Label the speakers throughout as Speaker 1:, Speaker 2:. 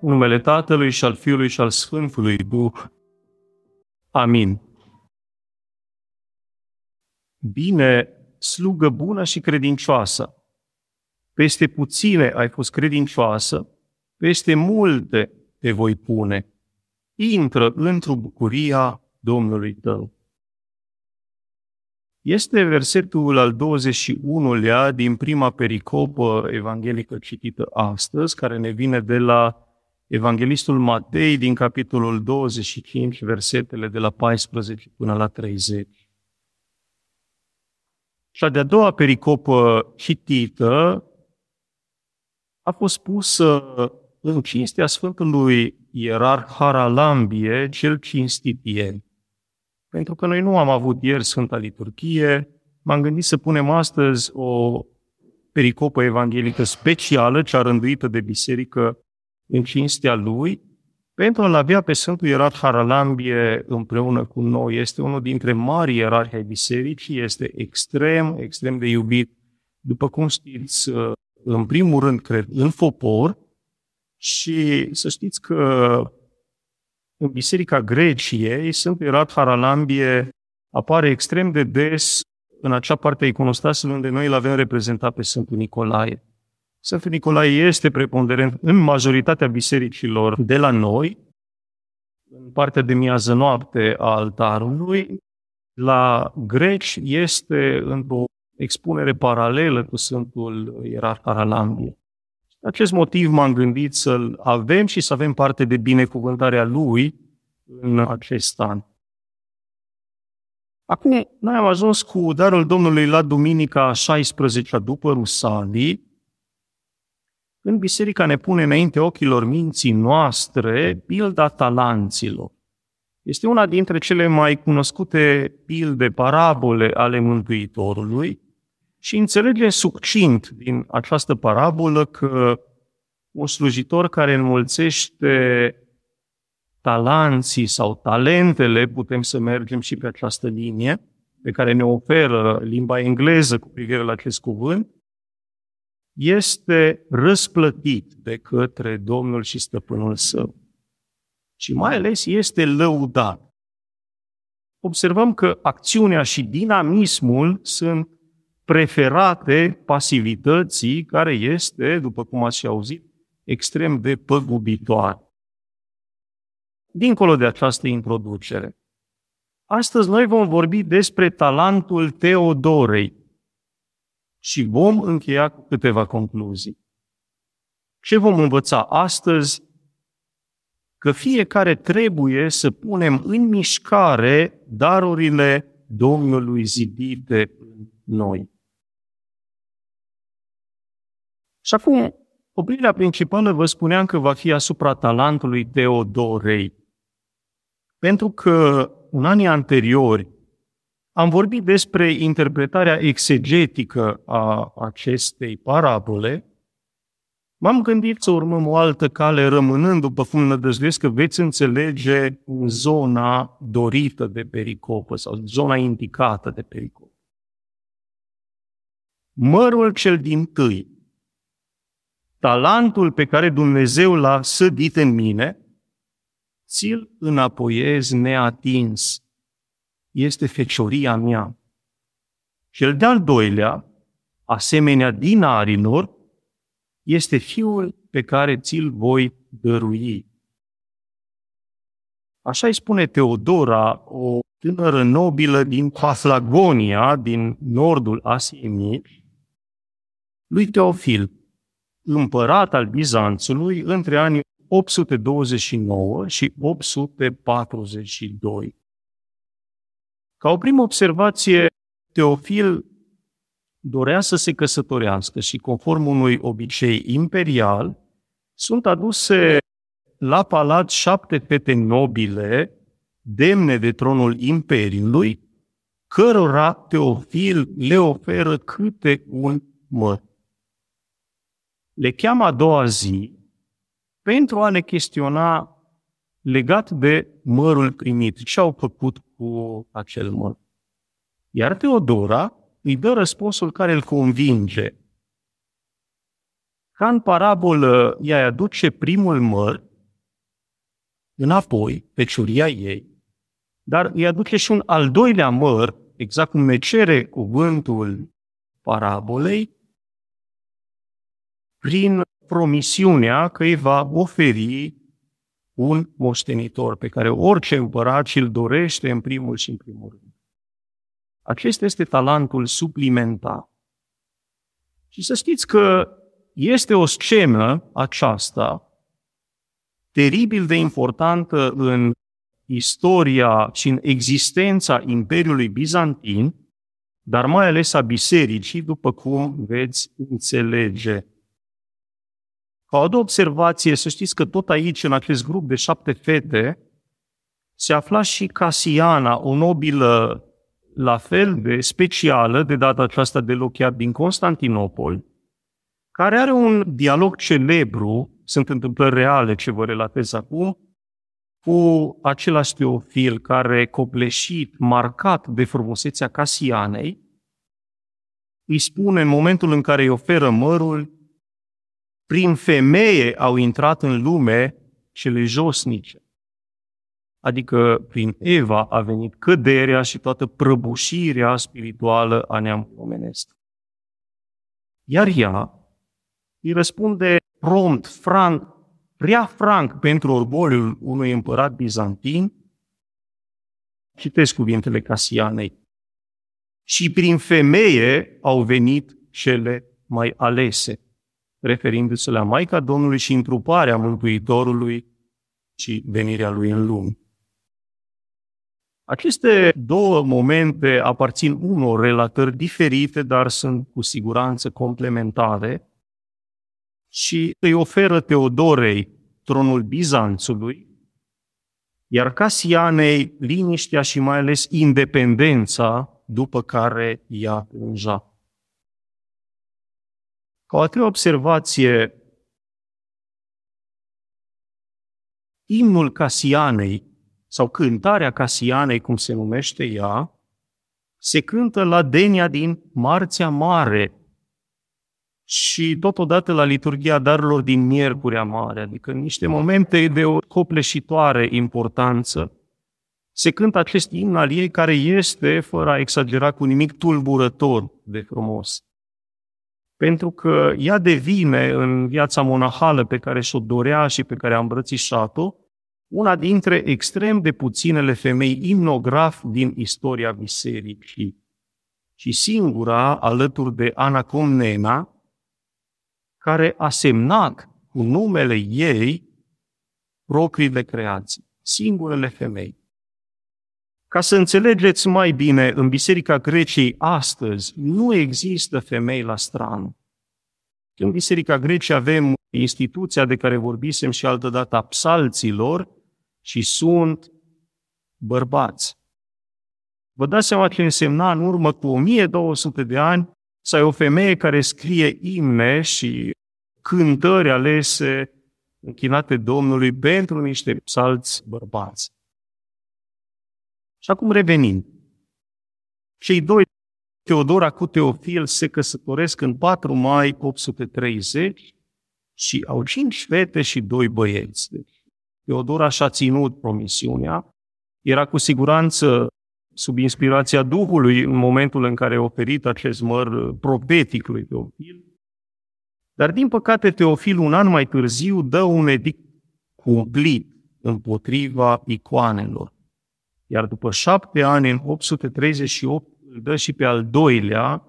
Speaker 1: În numele Tatălui și al Fiului și al Sfântului Duh. Amin. Bine, slugă bună și credincioasă. Peste puține ai fost credincioasă, peste multe te voi pune. Intră într-o bucuria Domnului tău. Este versetul al 21-lea din prima pericopă evanghelică citită astăzi, care ne vine de la Evanghelistul Matei din capitolul 25, versetele de la 14 până la 30. Și de-a doua pericopă citită a fost pusă în cinstea Sfântului Ierarh Haralambie, cel cinstit ieri. Pentru că noi nu am avut ieri Sfânta Liturghie, m-am gândit să punem astăzi o pericopă evanghelică specială, cea rânduită de biserică în cinstea lui, pentru a-l avea pe Sfântul Ierarh Haralambie împreună cu noi. Este unul dintre mari ierarhi ai bisericii, este extrem, extrem de iubit. După cum știți, în primul rând, cred, în popor și să știți că în Biserica Greciei, Sfântul Ierarh Haralambie apare extrem de des în acea parte a iconostasului unde noi îl avem reprezentat pe Sfântul Nicolae. Sfântul Nicolae este preponderent în majoritatea bisericilor de la noi, în partea de miază noapte a altarului. La greci este într-o expunere paralelă cu Sfântul Ierarh Haralambie. Acest motiv m-am gândit să-l avem și să avem parte de binecuvântarea lui în acest an. Acum, noi am ajuns cu darul Domnului la Duminica 16 după Rusalii. În biserica ne pune înainte ochilor minții noastre pilda talanților. Este una dintre cele mai cunoscute pilde, parabole ale Mântuitorului, și înțelege succint din această parabolă că un slujitor care înmulțește talanții sau talentele, putem să mergem și pe această linie, pe care ne oferă limba engleză cu privire la acest cuvânt, este răsplătit de către Domnul și Stăpânul său. Și mai ales este lăudat. Observăm că acțiunea și dinamismul sunt preferate pasivității care este, după cum ați și auzit, extrem de păgubitoare. Dincolo de această introducere, astăzi noi vom vorbi despre talentul Teodorei și vom încheia cu câteva concluzii. Ce vom învăța astăzi? Că fiecare trebuie să punem în mișcare darurile Domnului zidite în noi. Și acum, oprirea principală vă spuneam că va fi asupra talentului Teodorei. Pentru că în anii anteriori am vorbit despre interpretarea exegetică a acestei parabole, m-am gândit să urmăm o altă cale, rămânând după cum nădăjduiesc că veți înțelege în zona dorită de pericopă sau zona indicată de pericopă. Mărul cel din tâi talentul pe care Dumnezeu l-a sădit în mine, ți-l înapoiez neatins. Este fecioria mea. Cel de-al doilea, asemenea dinarilor, este fiul pe care ți-l voi dărui. Așa îi spune Teodora, o tânără nobilă din Paflagonia, din nordul Asiei Mici, lui Teofil, împărat al Bizanțului între anii 829 și 842. Ca o primă observație, Teofil dorea să se căsătorească și conform unui obicei imperial, sunt aduse la palat șapte fete nobile, demne de tronul imperiului, cărora Teofil le oferă câte un măr. Le cheamă a doua zi pentru a le chestiona legat de mărul primit. Ce au făcut cu acel măr? Iar Teodora îi dă răspunsul care îl convinge. Ca în parabolă, ea aduce primul măr înapoi pe ciuria ei, dar îi aduce și un al doilea măr, exact cum ne cere cuvântul parabolei, prin promisiunea că îi va oferi un moștenitor pe care orice împărat și-l dorește în primul și în primul rând. Acesta este talentul suplimentar. Și să știți că este o scenă aceasta teribil de importantă în istoria și în existența Imperiului Bizantin, dar mai ales a bisericii, după cum veți înțelege. Ca o observație, să știți că tot aici, în acest grup de șapte fete, se afla și Casiana, o nobilă la fel de specială, de data aceasta de lochiat din Constantinopol, care are un dialog celebru, sunt întâmplări reale ce vă relatez acum, cu același Teofil care, copleșit, marcat de frumusețea Casianei, îi spune în momentul în care îi oferă mărul, prin femeie au intrat în lume cele josnice. Adică prin Eva a venit căderea și toată prăbușirea spirituală a neamului omenesc. Iar ea îi răspunde prompt, franc, prea franc pentru orgoliul unui împărat bizantin, citesc cuvintele Casianei, și prin femeie au venit cele mai alese, referindu-se la Maica Domnului și întruparea Mântuitorului și venirea Lui în lume. Aceste două momente aparțin unor relatări diferite, dar sunt cu siguranță complementare și îi oferă Teodorei tronul Bizanțului, iar Casianei liniștea și mai ales independența după care ea plângea. Ca o a treia observație, imnul Casianei sau cântarea Casianei, cum se numește ea, se cântă la Denia din Marțea Mare și totodată la liturgia darurilor din Miercurea Mare, adică niște momente de o copleșitoare importanță. Se cântă acest imn al ei care este, fără a exagera cu nimic, tulburător de frumos. Pentru că ea devine în viața monahală pe care și-o dorea și pe care a îmbrățișat-o, una dintre extrem de puținele femei imnograf din istoria bisericii și singura, alături de Ana Comnena, care a semnat cu numele ei propriile creații, singurele femei. Ca să înțelegeți mai bine, în Biserica Greciei astăzi nu există femei la strană. În Biserica Greciei avem instituția de care vorbisem și altădată a psalților, și sunt bărbați. Vă dați seama ce însemna în urmă cu 1200 de ani să ai o femeie care scrie imne și cântări alese închinate Domnului pentru niște psalți bărbați. Și acum revenind. Cei doi, Teodora cu Teofil, se căsătoresc în 4 mai 830 și au cinci fete și doi băieți. Deci Teodora și-a ținut promisiunea, era cu siguranță sub inspirația Duhului în momentul în care a oferit acest măr profetic lui Teofil. Dar, din păcate, Teofil, un an mai târziu, dă un edict cumplit împotriva icoanelor. Iar după șapte ani, în 838, îl dă și pe al doilea,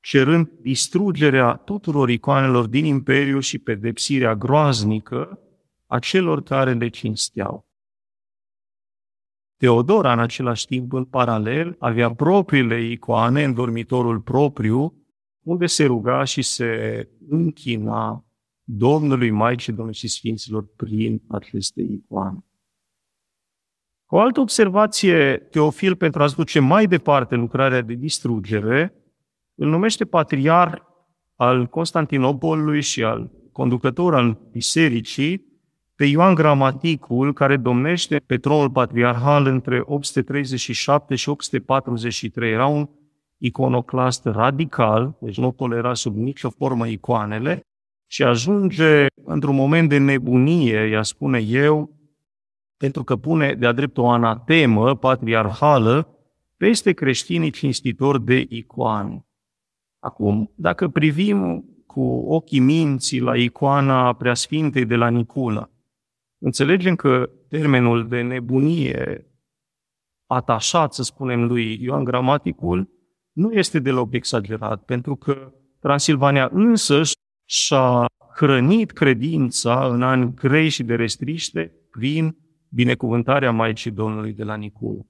Speaker 1: cerând distrugerea tuturor icoanelor din Imperiu și pedepsirea groaznică a celor care le cinsteau. Teodora, în același timp, în paralel, avea propriile icoane în dormitorul propriu, unde se ruga și se închina Domnului Maicii Domnului și Sfinților prin aceste icoane. O altă observație, Teofil, pentru a-ți duce mai departe lucrarea de distrugere, îl numește patriar al Constantinopolului și al conducător al bisericii, pe Ioan Gramaticul, care domnește pe tronul patriarhal între 837 și 843. Era un iconoclast radical, deci nu tolera sub nicio formă icoanele, și ajunge într-un moment de nebunie, ea spune eu, pentru că pune de-a drept o anatemă patriarhală peste creștinii cinstitori de icoane. Acum, dacă privim cu ochii minții la icoana preasfintei de la Nicula, înțelegem că termenul de nebunie atașat, să spunem, lui Ioan Gramaticul, nu este deloc exagerat, pentru că Transilvania însăși și-a hrănit credința în ani grei și de restriște prin binecuvântarea Maicii Domnului de la Nicula.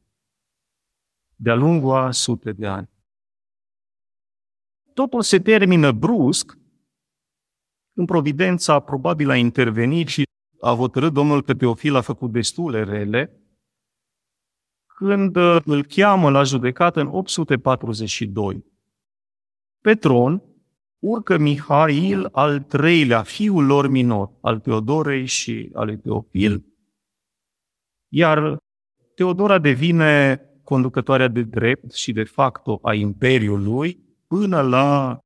Speaker 1: De-a lungul a sute de ani. Totul se termină brusc, în providența probabil a intervenit și a hotărât Domnul că Teofil a făcut destule rele, când uh, îl cheamă la judecată în 842. Pe tron urcă Mihail al treilea, fiul lor minor, al Teodorei și al lui Teofil, iar Teodora devine conducătoarea de drept și de facto a imperiului până la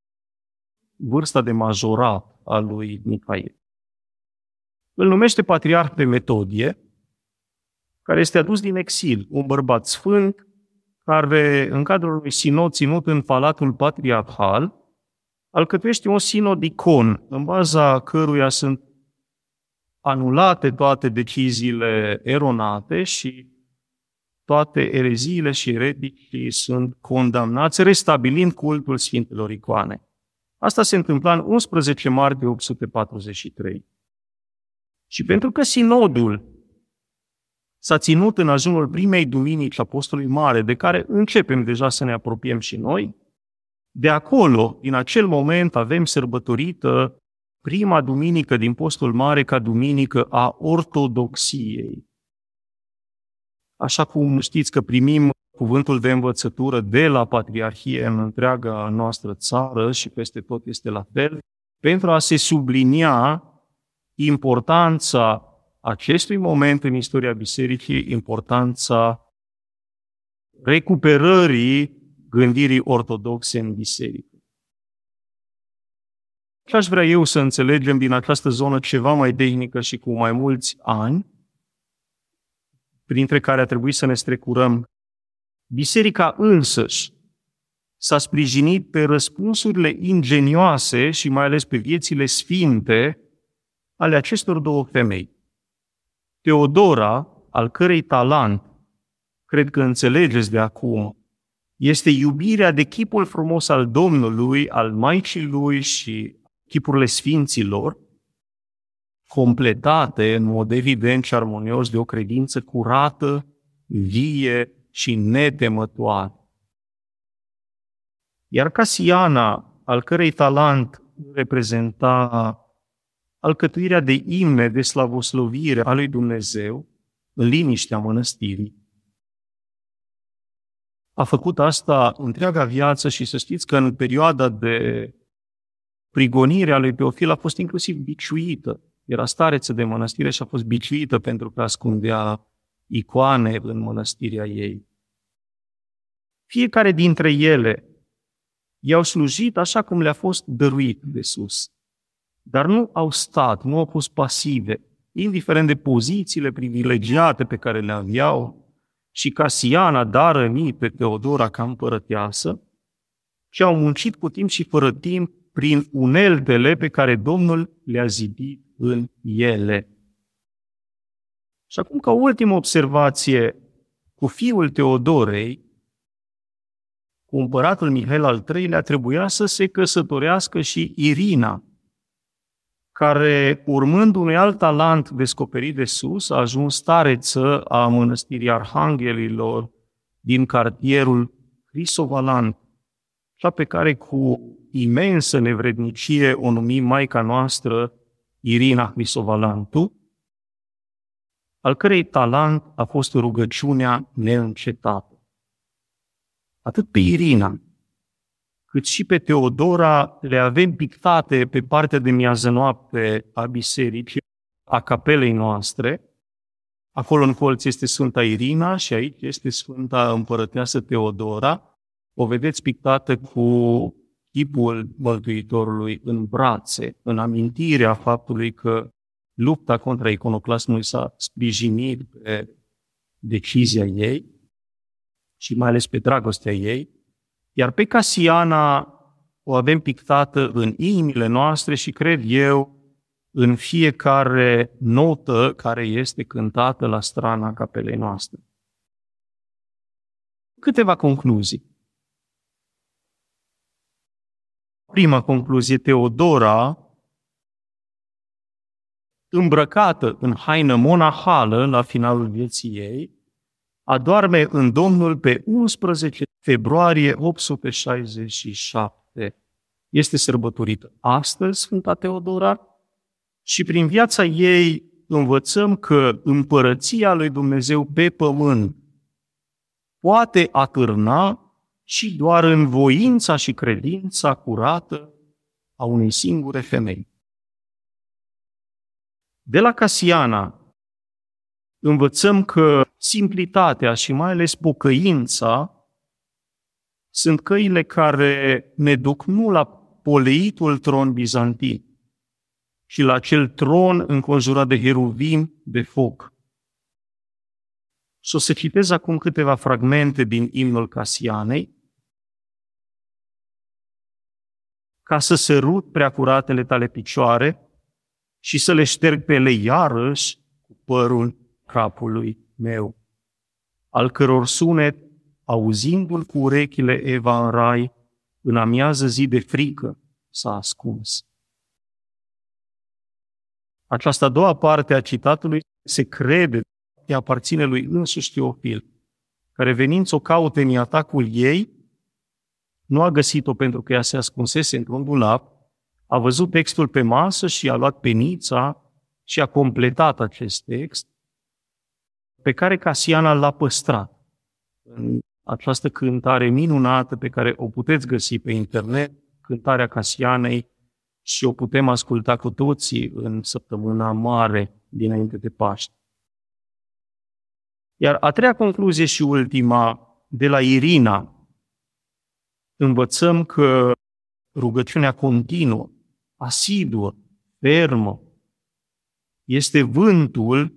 Speaker 1: vârsta de majorat a lui Mihail. Îl numește patriarh pe Metodie, care este adus din exil, un bărbat sfânt, care, în cadrul unui sinod ținut în Palatul Patriarhal, alcătuiește un sinod icon, în baza căruia sunt anulate toate deciziile eronate și toate ereziile și ereticii sunt condamnați, restabilind cultul Sfintelor Icoane. Asta se întâmpla în 11 martie 843. Și pentru că sinodul s-a ținut în ajunul primei duminici Apostolului Mare, de care începem deja să ne apropiem și noi, de acolo, din acel moment, avem sărbătorită prima duminică din Postul Mare ca duminică a ortodoxiei. Așa cum știți că primim cuvântul de învățătură de la Patriarhie în întreaga noastră țară și peste tot este la fel, pentru a se sublinia importanța acestui moment în istoria Bisericii, importanța recuperării gândirii ortodoxe în biserică. Ce aș vrea eu să înțelegem din această zonă ceva mai tehnică și cu mai mulți ani, printre care a trebuit să ne strecurăm, biserica însăși s-a sprijinit pe răspunsurile ingenioase și mai ales pe viețile sfinte ale acestor două femei. Teodora, al cărei talent, cred că înțelegeți de acum, este iubirea de chipul frumos al Domnului, al Maicii Lui și chipurile Sfinților, completate în mod evident și armonios de o credință curată, vie și netemătoare. Iar Casiana, al cărei talent reprezenta alcătuirea de imne de slavoslovire a lui Dumnezeu în liniștea mănăstirii, a făcut asta întreaga viață și să știți că în perioada de prigonire a lui Teofil a fost inclusiv biciuită. Era stareță de mănăstire și a fost biciuită pentru că ascundea icoane în mănăstirea ei. Fiecare dintre ele i-au slujit așa cum le-a fost dăruit de sus. Dar nu au stat, nu au fost pasive, indiferent de pozițiile privilegiate pe care le aveau, și Casiana da răni pe Teodora ca împărăteasă, și au muncit cu timp și fără timp prin uneltele pe care Domnul le-a zidit în ele. Și acum, ca ultimă observație, cu fiul Teodorei, cu împăratul Mihail al III-lea, trebuia să se căsătorească și Irina, care, urmând unui alt talent descoperit de sus, a ajuns stareță a mănăstirii Arhanghelilor din cartierul Crisovalan, cea pe care cu imensă nevrednicie o numim Maica noastră Irina Crisovalantu, al cărei talent a fost rugăciunea neîncetată. Atât pe Irina, cât și pe Teodora le avem pictate pe partea de miază noapte a bisericii, a capelei noastre. Acolo în colț este Sfânta Irina și aici este Sfânta Împărăteasă Teodora. O vedeți pictată cu chipul Mântuitorului în brațe, în amintirea faptului că lupta contra iconoclasmului s-a sprijinit pe decizia ei și mai ales pe dragostea ei, iar pe Casiana o avem pictată în inimile noastre și cred eu în fiecare notă care este cântată la strana capelei noastre. Câteva concluzii. Prima concluzie, Teodora, îmbrăcată în haină monahală la finalul vieții ei, adorme în Domnul pe 11 februarie 867. Este sărbătorită astăzi Sfânta Teodora și prin viața ei învățăm că împărăția lui Dumnezeu pe pământ poate atârna și doar în voința și credința curată a unei singure femei. De la Casiana învățăm că simplitatea și mai ales pocăința sunt căile care ne duc nu la poleitul tron bizantin, ci la acel tron înconjurat de heruvim de foc. Și o să citez acum câteva fragmente din imnul Casianei, ca să sărut preacuratele tale picioare și să le șterg pe ele iarăși cu părul capului meu, al căror sunet, auzindu-l cu urechile Eva în rai, în amiază zi de frică s-a ascuns. Această a doua parte a citatului se crede că aparține lui însuși Teofil, care venind să o caute în atacul ei, nu a găsit-o pentru că ea se ascunsese într-un dulap, a văzut textul pe masă și a luat penița și a completat acest text, pe care Casiana l-a păstrat în această cântare minunată pe care o puteți găsi pe internet, cântarea Casianei, și o putem asculta cu toții în săptămâna mare dinainte de Paște. Iar a treia concluzie și ultima, de la Irina, învățăm că rugăciunea continuă, asiduă, fermă, este vântul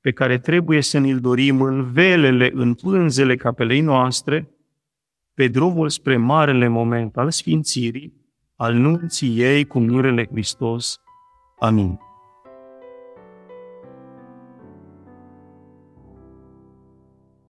Speaker 1: pe care trebuie să ne-l dorim în velele, în pânzele capelei noastre, pe drumul spre marele moment al sfințirii, al nunții ei cu mirele Hristos. Amin.